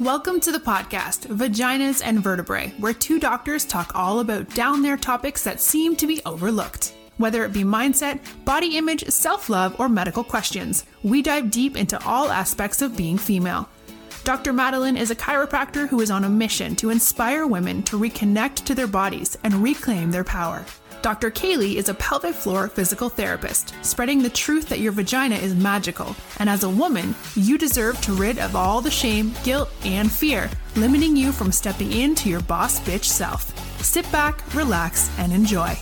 Welcome to the podcast, Vaginas and Vertebrae, where two doctors talk all about down there topics that seem to be overlooked. Whether it be mindset, body image, self love, or medical questions, we dive deep into all aspects of being female. Dr. Madeline is a chiropractor who is on a mission to inspire women to reconnect to their bodies and reclaim their power. Dr. Kaylee is a pelvic floor physical therapist, spreading the truth that your vagina is magical, and as a woman, you deserve to rid of all the shame, guilt, and fear, limiting you from stepping into your boss bitch self. Sit back, relax, and enjoy.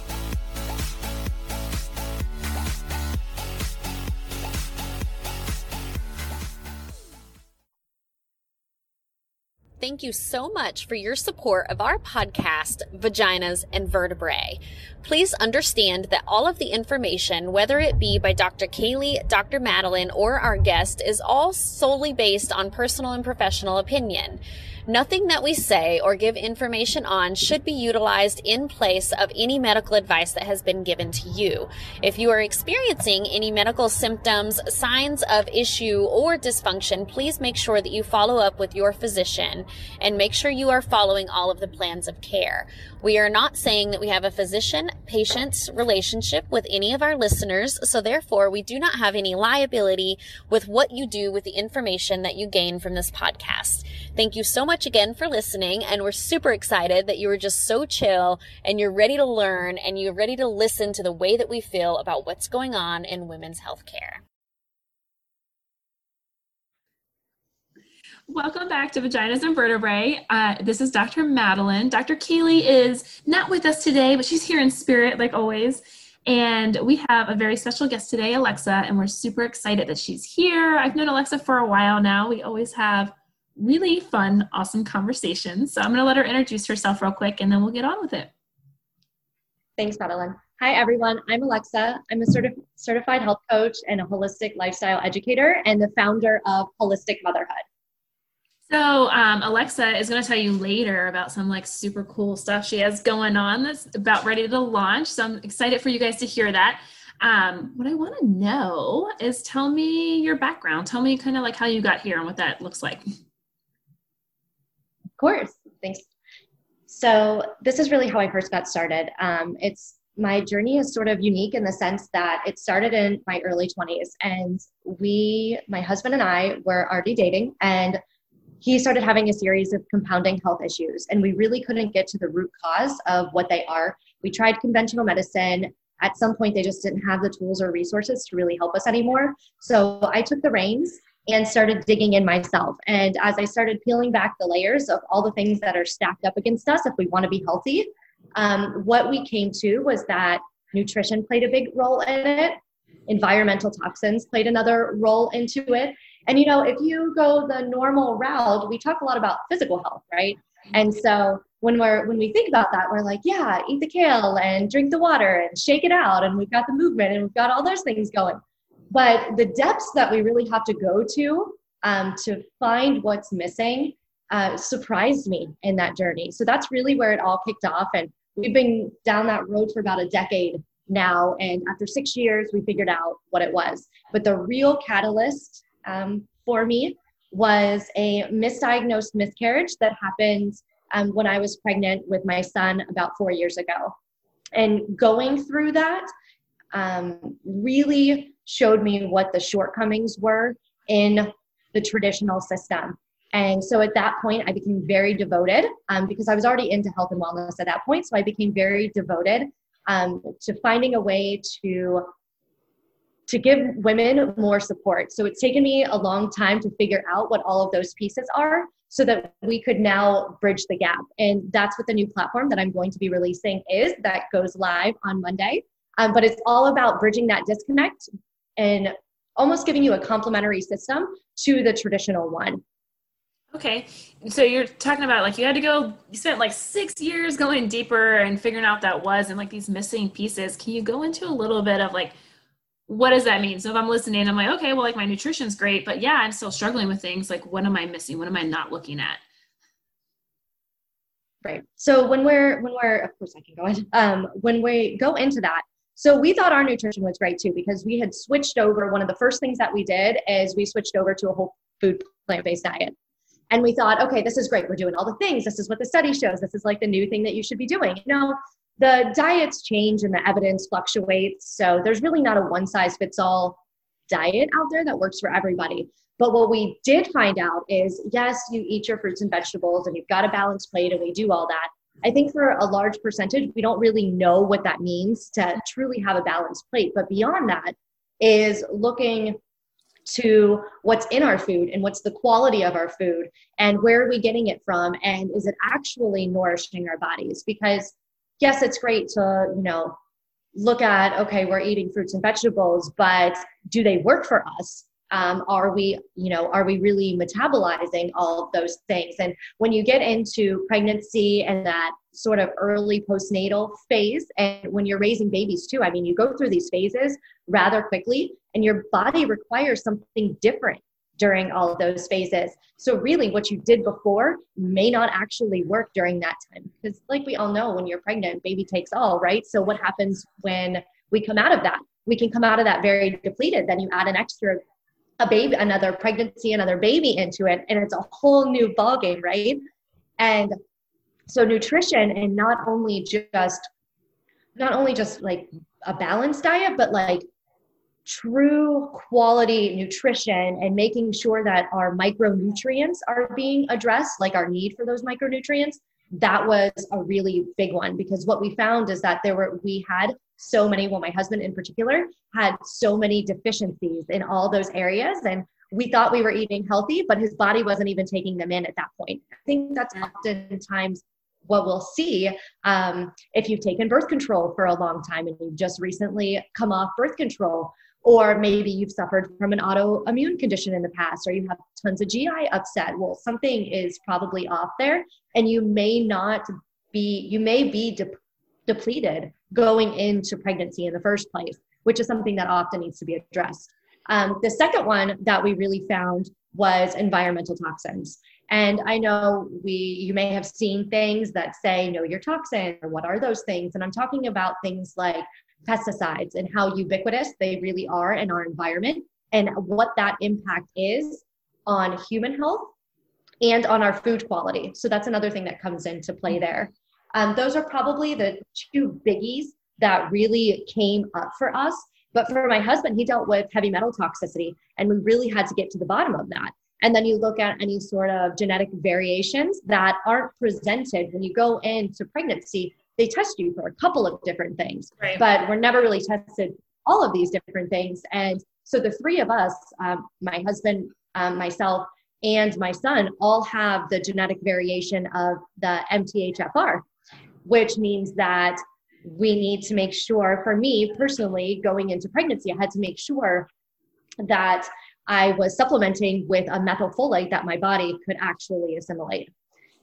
Thank you so much for your support of our podcast, Vaginas and Vertebrae. Please understand that all of the information, whether it be by Dr. Kaylee, Dr. Madeline, or our guest, is all solely based on personal and professional opinion. Nothing that we say or give information on should be utilized in place of any medical advice that has been given to you. If you are experiencing any medical symptoms, signs of issue, or dysfunction, please make sure that you follow up with your physician and make sure you are following all of the plans of care. We are not saying that we have a physician patient relationship with any of our listeners, so therefore we do not have any liability with what you do with the information that you gain from this podcast. Thank you so much again for listening, and we're super excited that you were just so chill and you're ready to learn and you're ready to listen to the way that we feel about what's going on in women's healthcare. Welcome back to Vaginas and Vertebrae. Uh, this is Dr. Madeline. Dr. Keeley is not with us today, but she's here in spirit, like always. And we have a very special guest today, Alexa, and we're super excited that she's here. I've known Alexa for a while now. We always have really fun, awesome conversation. So I'm going to let her introduce herself real quick, and then we'll get on with it. Thanks, Madeline. Hi, everyone. I'm Alexa. I'm a certi- certified health coach and a holistic lifestyle educator and the founder of Holistic Motherhood. So um, Alexa is going to tell you later about some like super cool stuff she has going on that's about ready to launch. So I'm excited for you guys to hear that. Um, what I want to know is tell me your background. Tell me kind of like how you got here and what that looks like. Course. Thanks. So this is really how I first got started. Um, it's my journey is sort of unique in the sense that it started in my early 20s and we my husband and i were already dating and he started having a series of compounding health issues and we really couldn't get to the root cause of what they are we tried conventional medicine at some point they just didn't have the tools or resources to really help us anymore so i took the reins and started digging in myself and as i started peeling back the layers of all the things that are stacked up against us if we want to be healthy um, what we came to was that nutrition played a big role in it environmental toxins played another role into it and you know, if you go the normal route, we talk a lot about physical health, right? And so when we're when we think about that, we're like, yeah, eat the kale and drink the water and shake it out, and we've got the movement and we've got all those things going. But the depths that we really have to go to um, to find what's missing uh, surprised me in that journey. So that's really where it all kicked off, and we've been down that road for about a decade now. And after six years, we figured out what it was. But the real catalyst um, for me was a misdiagnosed miscarriage that happened um, when I was pregnant with my son about four years ago. And going through that um, really showed me what the shortcomings were in the traditional system. And so at that point, I became very devoted um, because I was already into health and wellness at that point. So I became very devoted um, to finding a way to to give women more support. So it's taken me a long time to figure out what all of those pieces are so that we could now bridge the gap. And that's what the new platform that I'm going to be releasing is that goes live on Monday. Um, but it's all about bridging that disconnect and almost giving you a complementary system to the traditional one. Okay. So you're talking about like you had to go, you spent like six years going deeper and figuring out that was and like these missing pieces. Can you go into a little bit of like what does that mean? So if I'm listening, I'm like, okay, well, like my nutrition's great, but yeah, I'm still struggling with things. Like, what am I missing? What am I not looking at? Right. So when we're when we're of course I can go in. Um, when we go into that, so we thought our nutrition was great too because we had switched over. One of the first things that we did is we switched over to a whole food plant based diet. And we thought, okay, this is great. We're doing all the things. This is what the study shows. This is like the new thing that you should be doing. You know, the diets change and the evidence fluctuates. So there's really not a one size fits all diet out there that works for everybody. But what we did find out is yes, you eat your fruits and vegetables and you've got a balanced plate and we do all that. I think for a large percentage, we don't really know what that means to truly have a balanced plate. But beyond that is looking to what's in our food and what's the quality of our food and where are we getting it from and is it actually nourishing our bodies because yes it's great to you know look at okay we're eating fruits and vegetables but do they work for us um, are we you know are we really metabolizing all of those things? And when you get into pregnancy and that sort of early postnatal phase and when you're raising babies too i mean you go through these phases rather quickly and your body requires something different during all of those phases. So really what you did before may not actually work during that time. Because like we all know when you're pregnant baby takes all right? So what happens when we come out of that? We can come out of that very depleted then you add an extra a baby, another pregnancy, another baby into it, and it's a whole new ballgame, right? And so nutrition and not only just not only just like a balanced diet, but like true quality nutrition and making sure that our micronutrients are being addressed, like our need for those micronutrients, that was a really big one because what we found is that there were we had so many well my husband in particular had so many deficiencies in all those areas and we thought we were eating healthy but his body wasn't even taking them in at that point. I think that's oftentimes what we'll see um, if you've taken birth control for a long time and you've just recently come off birth control or maybe you've suffered from an autoimmune condition in the past or you have tons of gi upset. Well something is probably off there and you may not be you may be de- depleted going into pregnancy in the first place which is something that often needs to be addressed. Um, the second one that we really found was environmental toxins. And i know we you may have seen things that say know your toxin or what are those things? And i'm talking about things like pesticides and how ubiquitous they really are in our environment and what that impact is on human health and on our food quality. So that's another thing that comes into play there. Um, those are probably the two biggies that really came up for us. But for my husband, he dealt with heavy metal toxicity, and we really had to get to the bottom of that. And then you look at any sort of genetic variations that aren't presented when you go into pregnancy they test you for a couple of different things, right. but we're never really tested all of these different things. And so the three of us, um, my husband, um, myself, and my son, all have the genetic variation of the MTHFR, which means that we need to make sure, for me personally, going into pregnancy, I had to make sure that I was supplementing with a methylfolate that my body could actually assimilate.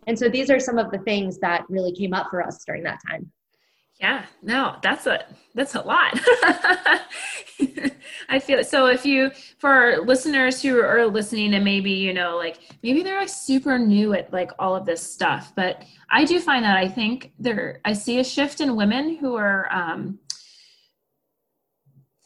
And so these are some of the things that really came up for us during that time. Yeah, no, that's a that's a lot. I feel so if you for listeners who are listening and maybe you know like maybe they're like super new at like all of this stuff, but I do find that I think there I see a shift in women who are um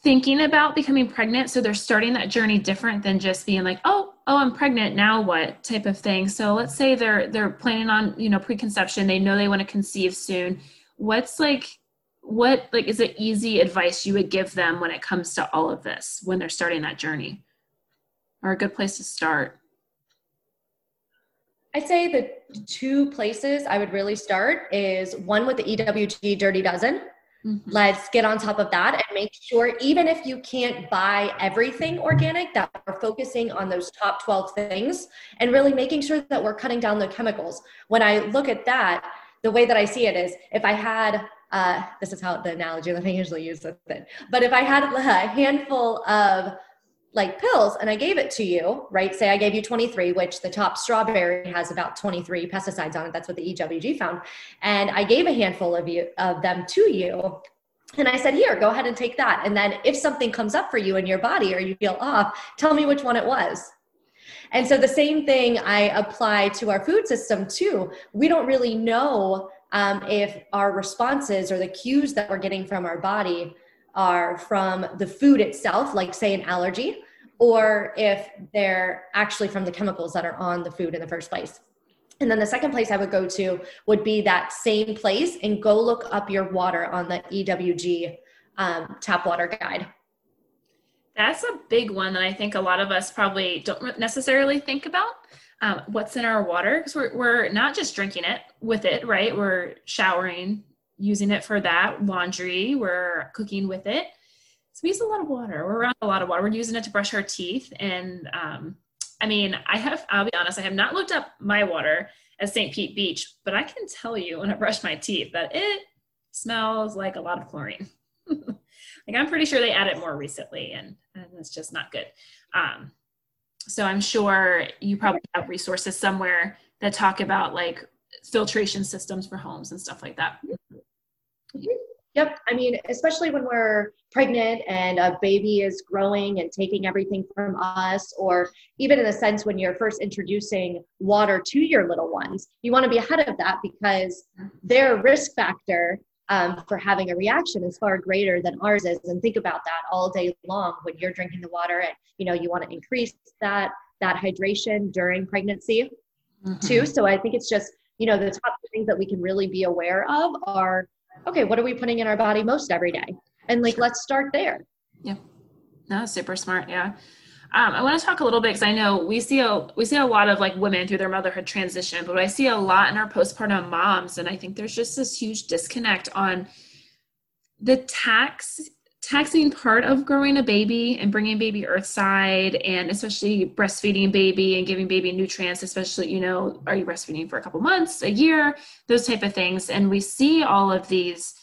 thinking about becoming pregnant so they're starting that journey different than just being like oh oh i'm pregnant now what type of thing. So let's say they're they're planning on you know preconception. They know they want to conceive soon. What's like what like is it easy advice you would give them when it comes to all of this when they're starting that journey? Or a good place to start? I'd say the two places I would really start is one with the EWG Dirty Dozen, Mm-hmm. Let's get on top of that and make sure, even if you can't buy everything organic, that we're focusing on those top 12 things and really making sure that we're cutting down the chemicals. When I look at that, the way that I see it is if I had, uh, this is how the analogy that I usually use with it, but if I had a handful of like pills and I gave it to you, right? Say I gave you 23, which the top strawberry has about 23 pesticides on it. That's what the EWG found. And I gave a handful of you of them to you. And I said, here, go ahead and take that. And then if something comes up for you in your body or you feel off, tell me which one it was. And so the same thing I apply to our food system too. We don't really know um, if our responses or the cues that we're getting from our body are from the food itself, like say an allergy, or if they're actually from the chemicals that are on the food in the first place. And then the second place I would go to would be that same place and go look up your water on the EWG um, tap water guide. That's a big one that I think a lot of us probably don't necessarily think about. Um, what's in our water? Because we're, we're not just drinking it with it, right? We're showering, using it for that, laundry, we're cooking with it. So we use a lot of water. We're around a lot of water. We're using it to brush our teeth. And um, I mean, I have, I'll be honest, I have not looked up my water at St. Pete Beach, but I can tell you when I brush my teeth that it smells like a lot of chlorine. like I'm pretty sure they added more recently and, and it's just not good. Um, so I'm sure you probably have resources somewhere that talk about like filtration systems for homes and stuff like that. Yep. I mean, especially when we're pregnant and a baby is growing and taking everything from us, or even in the sense when you're first introducing water to your little ones, you want to be ahead of that because their risk factor um, for having a reaction is far greater than ours is. And think about that all day long when you're drinking the water and you know you want to increase that that hydration during pregnancy mm-hmm. too. So I think it's just you know the top things that we can really be aware of are okay, what are we putting in our body most every day? And like, let's start there. Yeah. No, super smart. Yeah. Um, I want to talk a little bit because I know we see a we see a lot of like women through their motherhood transition, but I see a lot in our postpartum moms, and I think there's just this huge disconnect on the tax taxing part of growing a baby and bringing baby earthside and especially breastfeeding baby and giving baby nutrients especially you know are you breastfeeding for a couple months a year those type of things. And we see all of these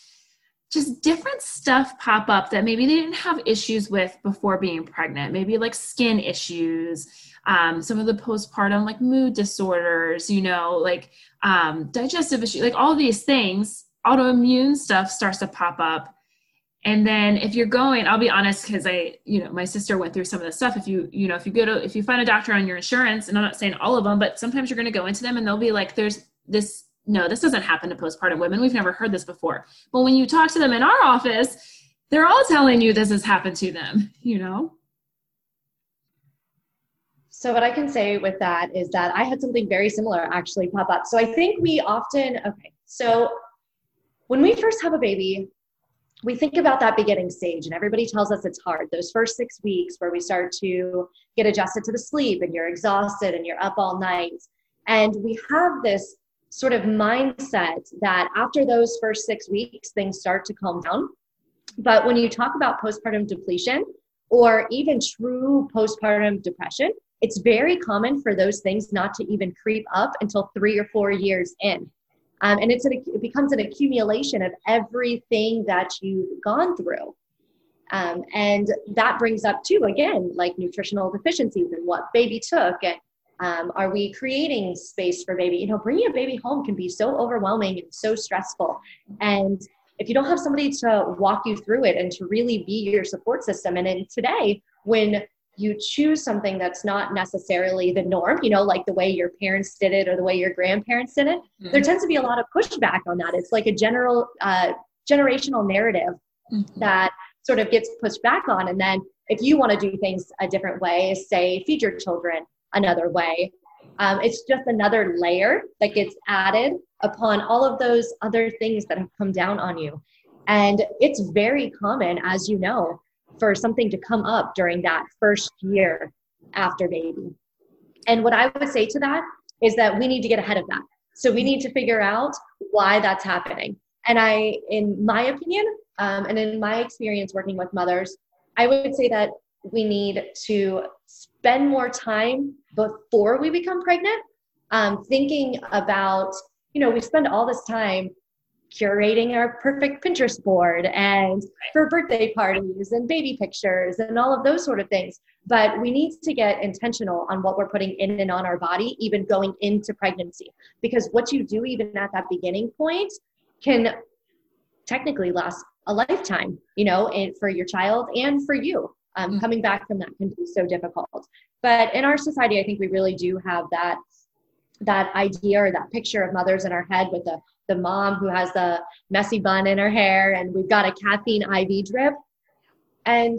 just different stuff pop up that maybe they didn't have issues with before being pregnant. Maybe like skin issues um, some of the postpartum like mood disorders you know like um, digestive issues like all these things autoimmune stuff starts to pop up and then if you're going i'll be honest because i you know my sister went through some of the stuff. If you you know if you go to if you find a doctor on your insurance and i'm not saying all of them but sometimes you're going to go into them and they'll be like there's this no this doesn't happen to postpartum women. We've never heard this before. But when you talk to them in our office they're all telling you this has happened to them you know? So what i can say with that is that i had something very similar actually pop up. So i think we often okay so when we first have a baby we think about that beginning stage and everybody tells us it's hard. Those first six weeks where we start to get adjusted to the sleep and you're exhausted and you're up all night. And we have this sort of mindset that after those first six weeks things start to calm down. But when you talk about postpartum depletion or even true postpartum depression it's very common for those things not to even creep up until three or four years in um, and it's an, it becomes an accumulation of everything that you've gone through. Um, and that brings up too, again, like nutritional deficiencies and what baby took and um, are we creating space for baby? You know, bringing a baby home can be so overwhelming and so stressful. And if you don't have somebody to walk you through it and to really be your support system, and in today, when you choose something that's not necessarily the norm, you know, like the way your parents did it or the way your grandparents did it, mm-hmm. there tends to be a lot of pushback on that. It's like a general uh, generational narrative mm-hmm. that sort of gets pushed back on. And then if you want to do things a different way, say feed your children another way, um, it's just another layer that gets added upon all of those other things that have come down on you. And it's very common, as you know, for something to come up during that first year after baby. And what I would say to that is that we need to get ahead of that. So we need to figure out why that's happening. And I, in my opinion, um, and in my experience working with mothers, I would say that we need to spend more time before we become pregnant, um, thinking about, you know, we spend all this time curating our perfect Pinterest board and for birthday parties and baby pictures and all of those sort of things. But we need to get intentional on what we're putting in and on our body, even going into pregnancy. Because what you do, even at that beginning point, can technically last a lifetime, you know, and for your child and for you. Um, mm-hmm. Coming back from that can be so difficult. But in our society, I think we really do have that that idea or that picture of mothers in our head with the the mom who has the messy bun in her hair, and we've got a caffeine IV drip. And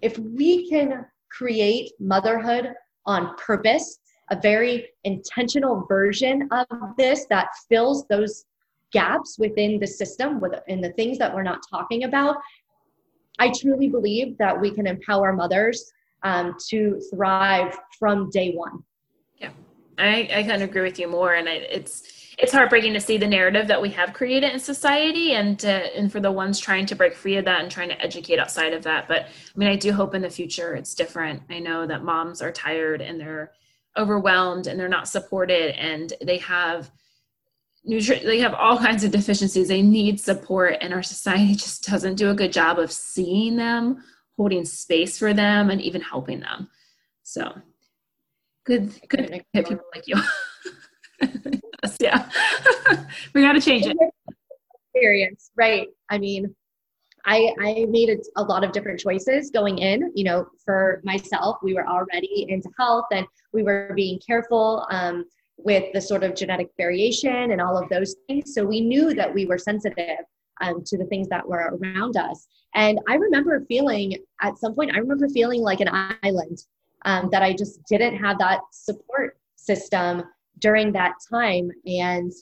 if we can create motherhood on purpose, a very intentional version of this that fills those gaps within the system in the things that we're not talking about, I truly believe that we can empower mothers um, to thrive from day one. Yeah, I, I kind of agree with you more. And I, it's, it's heartbreaking to see the narrative that we have created in society and to, and for the ones trying to break free of that and trying to educate outside of that. But i mean i do hope in the future it's different. I know that moms are tired and they're overwhelmed and they're not supported and they have nutri- they have all kinds of deficiencies. They need support and our society just doesn't do a good job of seeing them holding space for them and even helping them. So good good people like you yeah. we got to change it. Experience, right? I mean, I I made a, a lot of different choices going in. You know, for myself, we were already into health, and we were being careful um, with the sort of genetic variation and all of those things. So we knew that we were sensitive um, to the things that were around us. And I remember feeling at some point, I remember feeling like an island um, that I just didn't have that support system during that time and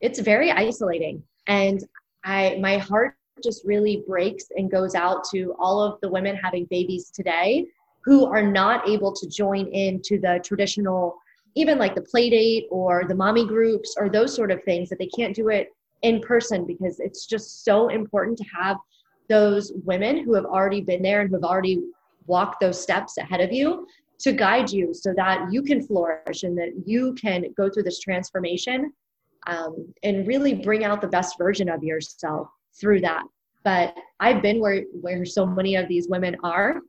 it's very isolating. And i my heart just really breaks and goes out to all of the women having babies today who are not able to join into the traditional even like the play date or the mommy groups or those sort of things that they can't do it in person because it's just so important to have those women who have already been there and who have already walked those steps ahead of you to guide you so that you can flourish and that you can go through this transformation um, and really bring out the best version of yourself through that. But I've been where, where so many of these women are.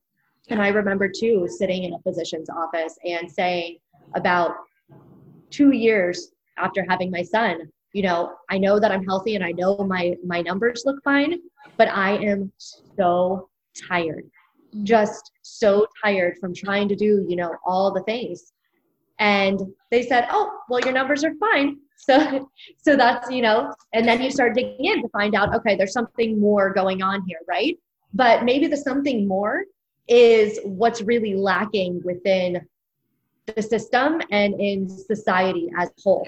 And I remember too sitting in a physician's office and saying about two years after having my son, you know, I know that I'm healthy and I know my my numbers look fine, but I am so tired just so tired from trying to do, you know, all the things. And they said, "Oh, well, your numbers are fine." So, so that's you know, and then you start digging in to find out, okay, there's something more going on here, right? But maybe the something more is what's really lacking within the system and in society as a whole.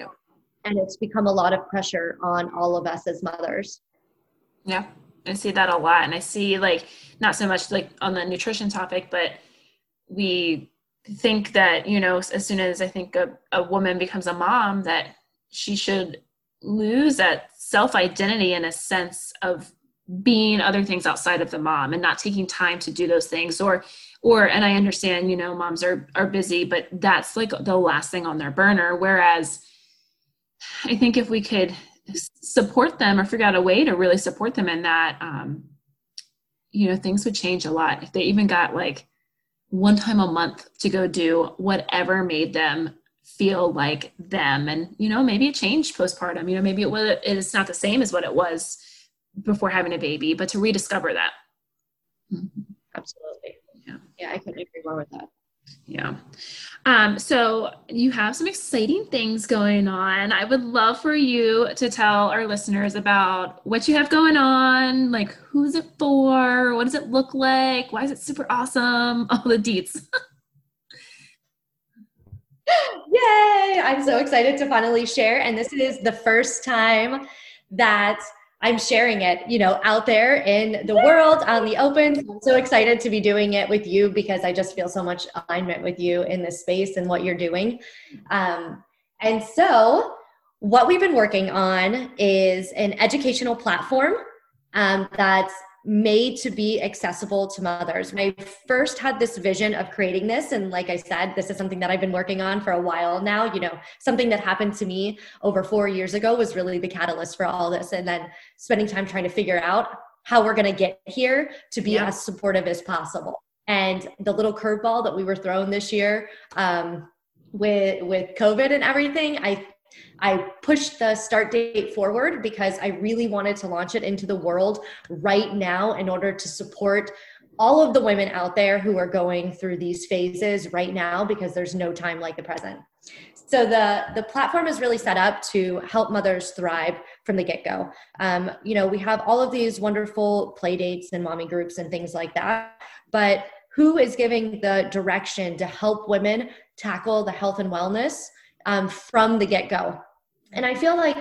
And it's become a lot of pressure on all of us as mothers. Yeah, I see that a lot. And I see like not so much like on the nutrition topic, but we think that, you know, as soon as I think a, a woman becomes a mom, that she should lose that self identity in a sense of being other things outside of the mom and not taking time to do those things or or and i understand you know moms are are busy but that's like the last thing on their burner whereas i think if we could support them or figure out a way to really support them in that um, you know things would change a lot. If they even got like one time a month to go do whatever made them feel like them. And you know maybe it changed postpartum. You know maybe it was it's not the same as what it was before having a baby but to rediscover that. Absolutely. Yeah. Yeah i couldn't agree more with that yeah. Um, so you have some exciting things going on. I would love for you to tell our listeners about what you have going on, like who's it for, what does it look like, why is it super awesome, all the deets. Yay! I'm so excited to finally share. And this is the first time that I'm sharing it, you know, out there in the world, on the open. I'm so excited to be doing it with you because I just feel so much alignment with you in this space and what you're doing. Um, and so, what we've been working on is an educational platform um, that's made to be accessible to mothers. When I first had this vision of creating this, and like I said, this is something that I've been working on for a while now. You know, something that happened to me over four years ago was really the catalyst for all this. And then spending time trying to figure out how we're going to get here to be yeah. as supportive as possible. And the little curveball that we were thrown this year um, with with COVID and everything, I I pushed the start date forward because I really wanted to launch it into the world right now in order to support all of the women out there who are going through these phases right now because there's no time like the present. So the the platform is really set up to help mothers thrive from the get go. Um, you know, we have all of these wonderful play dates and mommy groups and things like that, but who is giving the direction to help women tackle the health and wellness um, from the get-go. And i feel like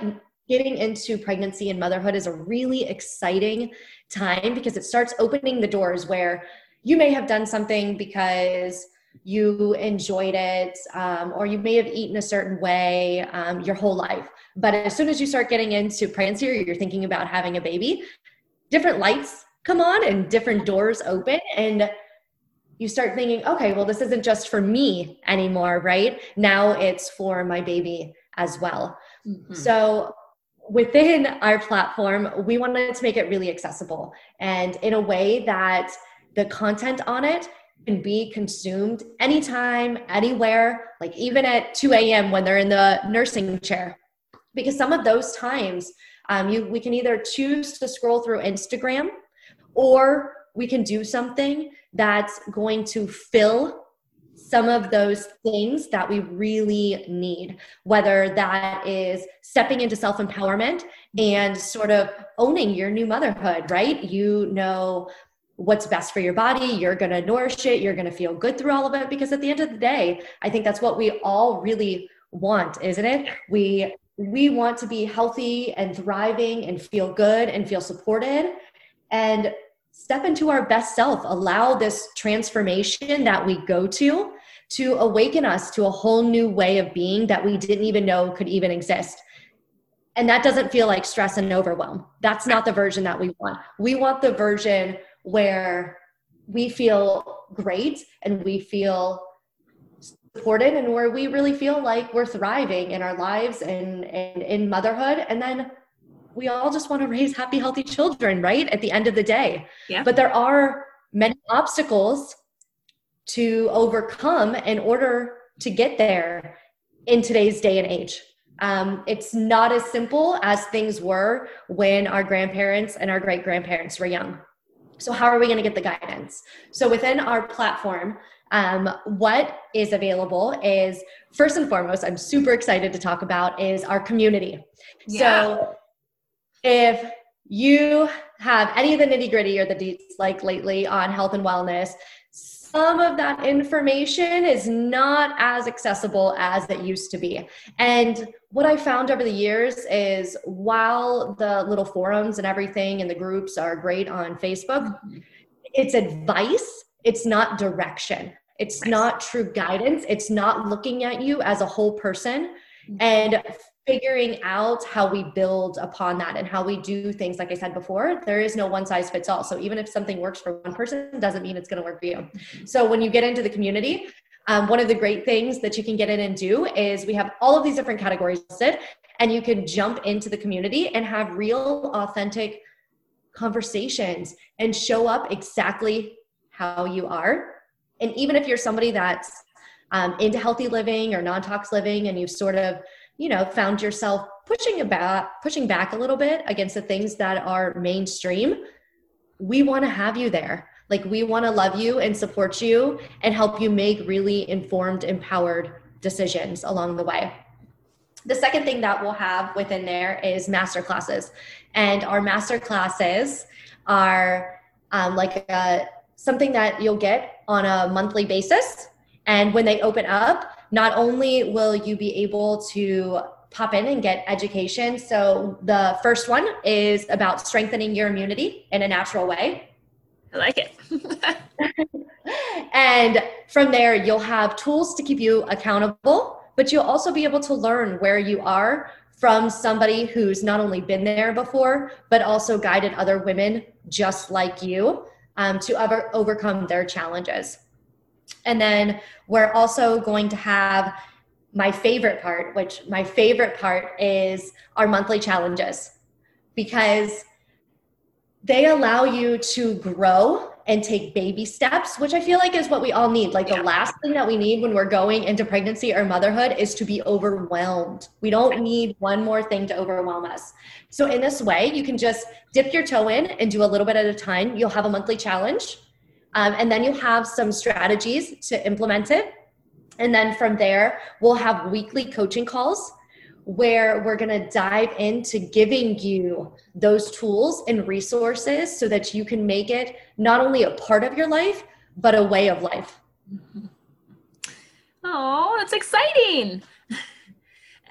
getting into pregnancy and motherhood is a really exciting time because it starts opening the doors where you may have done something because you enjoyed it um, or you may have eaten a certain way um, your whole life. But as soon as you start getting into pregnancy or you're thinking about having a baby different lights come on and different doors open. And you start thinking okay well this isn't just for me anymore right now it's for my baby as well mm-hmm. so within our platform we wanted to make it really accessible and in a way that the content on it can be consumed anytime, anywhere, like even at 2 a.m. when they're in the nursing chair. Because some of those times, um, you, we can either choose to scroll through Instagram or we can do something that's going to fill some of those things that we really need, whether that is stepping into self empowerment and sort of owning your new motherhood, right? You know what's best for your body. You're going to nourish it. You're going to feel good through all of it because at the end of the day, I think that's what we all really want, isn't it? We we want to be healthy and thriving and feel good and feel supported and step into our best self. Allow this transformation that we go to to awaken us to a whole new way of being that we didn't even know could even exist. And that doesn't feel like stress and overwhelm. That's not the version that we want. We want the version where we feel great and we feel supported and where we really feel like we're thriving in our lives and, and in motherhood and then we all just want to raise happy healthy children right at the end of the day yeah. but there are many obstacles to overcome in order to get there in today's day and age um, it's not as simple as things were when our grandparents and our great grandparents were young so, how are we going to get the guidance? So, within our platform, um, what is available is first and foremost, I'm super excited to talk about is our community. Yeah. So, if you have any of the nitty gritty or the deets like lately on health and wellness, some of that information is not as accessible as it used to be. And what I found over the years is while the little forums and everything and the groups are great on Facebook, mm-hmm. it's advice, it's not direction. It's nice. not true guidance. It's not looking at you as a whole person mm-hmm. and figuring out how we build upon that and how we do things like i said before there is no one size fits all. So even if something works for one person doesn't mean it's going to work for you. Mm-hmm. so when you get into the community um, one of the great things that you can get in and do is we have all of these different categories listed and you can jump into the community and have real authentic conversations and show up exactly how you are. And even if you're somebody that's um, into healthy living or non-tox living and you've sort of you know found yourself pushing about pushing back a little bit against the things that are mainstream we want to have you there. Like we want to love you and support you and help you make really informed empowered decisions along the way. The second thing that we'll have within there is master classes. And our master classes are um, like a, something that you'll get on a monthly basis. And when they open up not only will you be able to pop in and get education. So the first one is about strengthening your immunity in a natural way. I like it. and from there, you'll have tools to keep you accountable, but you'll also be able to learn where you are from somebody who's not only been there before, but also guided other women just like you um, to ever overcome their challenges. And then we're also going to have my favorite part, which my favorite part is our monthly challenges because they allow you to grow and take baby steps, which I feel like is what we all need. Like yeah. the last thing that we need when we're going into pregnancy or motherhood is to be overwhelmed. We don't need one more thing to overwhelm us. So, in this way, you can just dip your toe in and do a little bit at a time. You'll have a monthly challenge um, and then you have some strategies to implement it. And then from there, we'll have weekly coaching calls where we're going to dive into giving you those tools and resources so that you can make it not only a part of your life, but a way of life. Oh, that's exciting.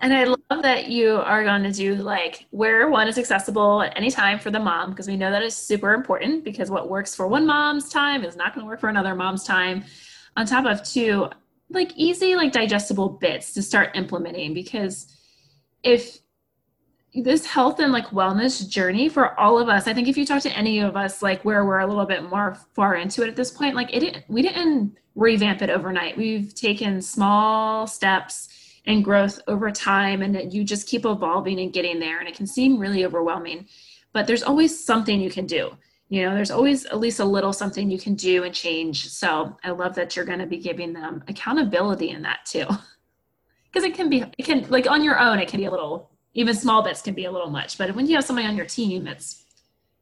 And I love that you are going to do like where one is accessible at any time for the mom, because we know that is super important because what works for one mom's time is not going to work for another mom's time. On top of two, like easy, like digestible bits to start implementing because if this health and like wellness journey for all of us, I think if you talk to any of us, like where we're a little bit more far into it at this point, like it didn't, we didn't revamp it overnight. We've taken small steps and growth over time and that you just keep evolving and getting there and it can seem really overwhelming but there's always something you can do. You know there's always at least a little something you can do and change. So i love that you're going to be giving them accountability in that too. Because it can be it can like on your own it can be a little even small bits can be a little much but when you have somebody on your team it's,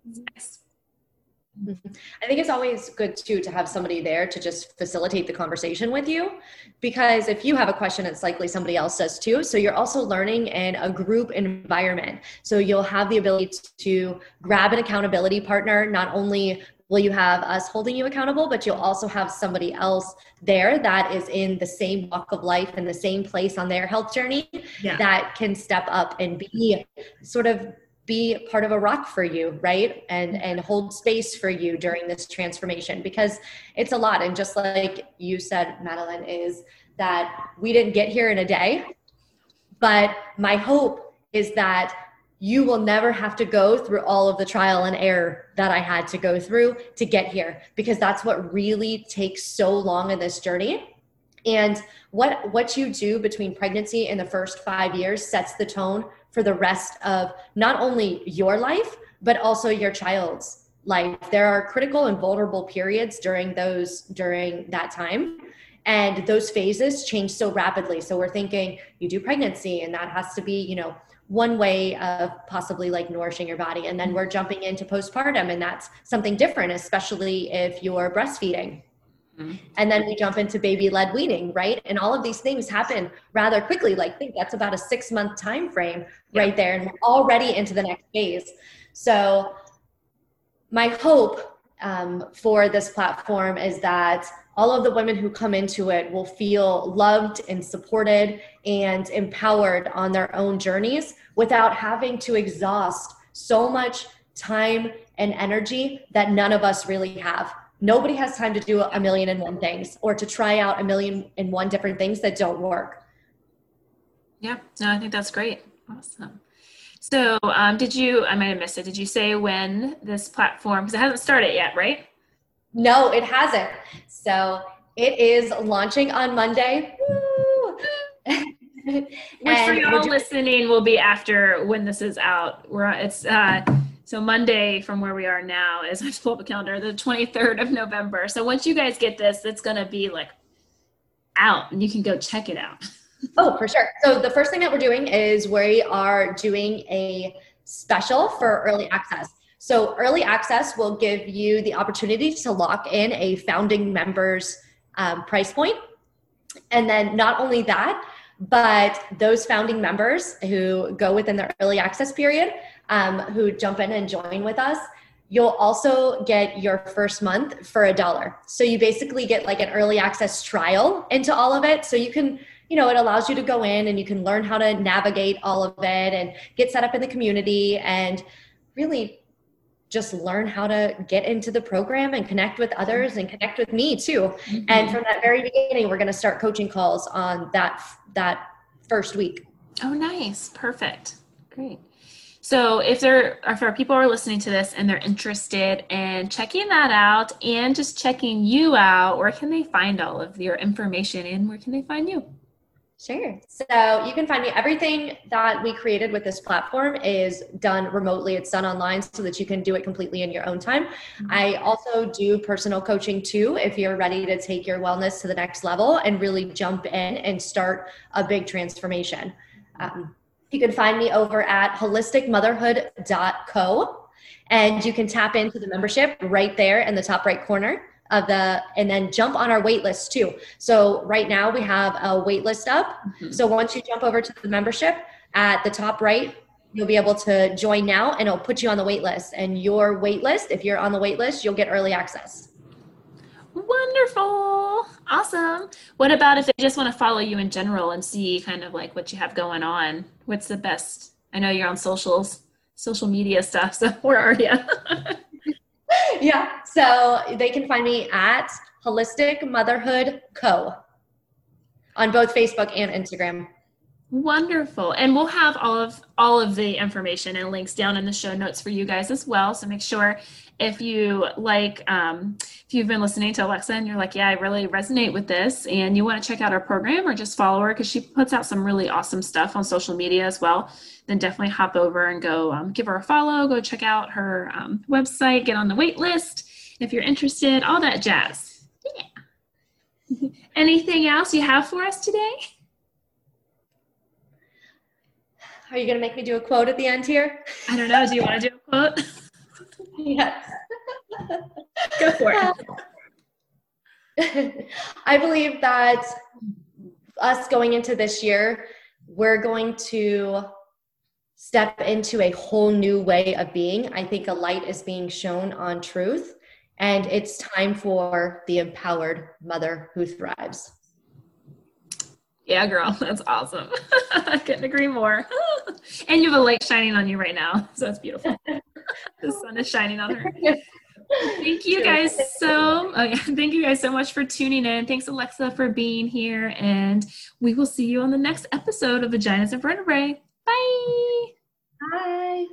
it's nice. Mm-hmm. I think it's always good too to have somebody there to just facilitate the conversation with you because if you have a question, it's likely somebody else does too. So you're also learning in a group environment. So you'll have the ability to grab an accountability partner. Not only will you have us holding you accountable, but you'll also have somebody else there that is in the same walk of life and the same place on their health journey yeah. that can step up and be sort of be part of a rock for you right? And mm-hmm. and hold space for you during this transformation because it's a lot. And just like you said madeline is that we didn't get here in a day but my hope is that you will never have to go through all of the trial and error that I had to go through to get here because that's what really takes so long in this journey. And what what you do between pregnancy and the first 5 years sets the tone for the rest of not only your life, but also your child's life. There are critical and vulnerable periods during those, during that time. And those phases change so rapidly. So we're thinking you do pregnancy, and that has to be, you know, one way of possibly like nourishing your body. And then we're jumping into postpartum, and that's something different, especially if you're breastfeeding. Mm-hmm. And then we jump into baby led weaning, right? And all of these things happen rather quickly. Like think that's about a six month time frame yeah. right there. And we're already into the next phase. So my hope um, for this platform is that all of the women who come into it will feel loved and supported and empowered on their own journeys without having to exhaust so much time and energy that none of us really have nobody has time to do a million and one things or to try out a million and one different things that don't work. Yeah, no, I think that's great. Awesome. So, um, did you, I might have missed it, did you say when this platform, because it hasn't started yet, right? No, it hasn't. So, it is launching on Monday. Which for y'all listening will be after when this is out. We're it's uh so Monday from where we are now is I pull up a calendar, the 23rd of November. So once you guys get this, it's gonna be like out and you can go check it out. oh, for sure. So the first thing that we're doing is we are doing a special for early access. So early access will give you the opportunity to lock in a founding members um, price point. And then not only that, but those founding members who go within the early access period um, who jump in and join with us, you'll also get your first month for a dollar. So you basically get like an early access trial into all of it. So you can, you know, it allows you to go in and you can learn how to navigate all of it and get set up in the community and really just learn how to get into the program and connect with others and connect with me too. Mm-hmm. And from that very beginning, we're going to start coaching calls on that that first week. Oh, nice. Perfect. Great. So if there if our people are listening to this and they're interested in checking that out and just checking you out, where can they find all of your information and where can they find you? Sure. So you can find me. Everything that we created with this platform is done remotely. It's done online so that you can do it completely in your own time. Mm-hmm. I also do personal coaching too if you're ready to take your wellness to the next level and really jump in and start a big transformation. Um, you can find me over at holisticmotherhood.co and you can tap into the membership right there in the top right corner of the and then jump on our wait list too. So right now we have a wait list up. Mm-hmm. So once you jump over to the membership at the top right, you'll be able to join now and it'll put you on the wait list. And your wait list, if you're on the wait list, you'll get early access. Wonderful. Awesome. What about if they just want to follow you in general and see kind of like what you have going on? What's the best? I know you're on socials, social media stuff. So where are you? yeah. So they can find me at Holistic Motherhood Co. on both Facebook and Instagram. Wonderful. And we'll have all of all of the information and links down in the show notes for you guys as well. So make sure if you like um, if you've been listening to alexa and you're like yeah i really resonate with this and you want to check out our program or just follow her because she puts out some really awesome stuff on social media as well then definitely hop over and go um, give her a follow go check out her um, website get on the wait list if you're interested all that jazz yeah anything else you have for us today are you going to make me do a quote at the end here i don't know do you want to do a quote yes. Go for it. I believe that us going into this year, we're going to step into a whole new way of being. I think a light is being shown on truth, and it's time for the empowered mother who thrives. Yeah, girl, that's awesome. I couldn't agree more. and you have a light shining on you right now, so that's beautiful. the sun is shining on her. Thank you guys so oh yeah, thank you guys so much for tuning in. Thanks Alexa for being here and we will see you on the next episode of Vaginas and Vertebrae. Bye.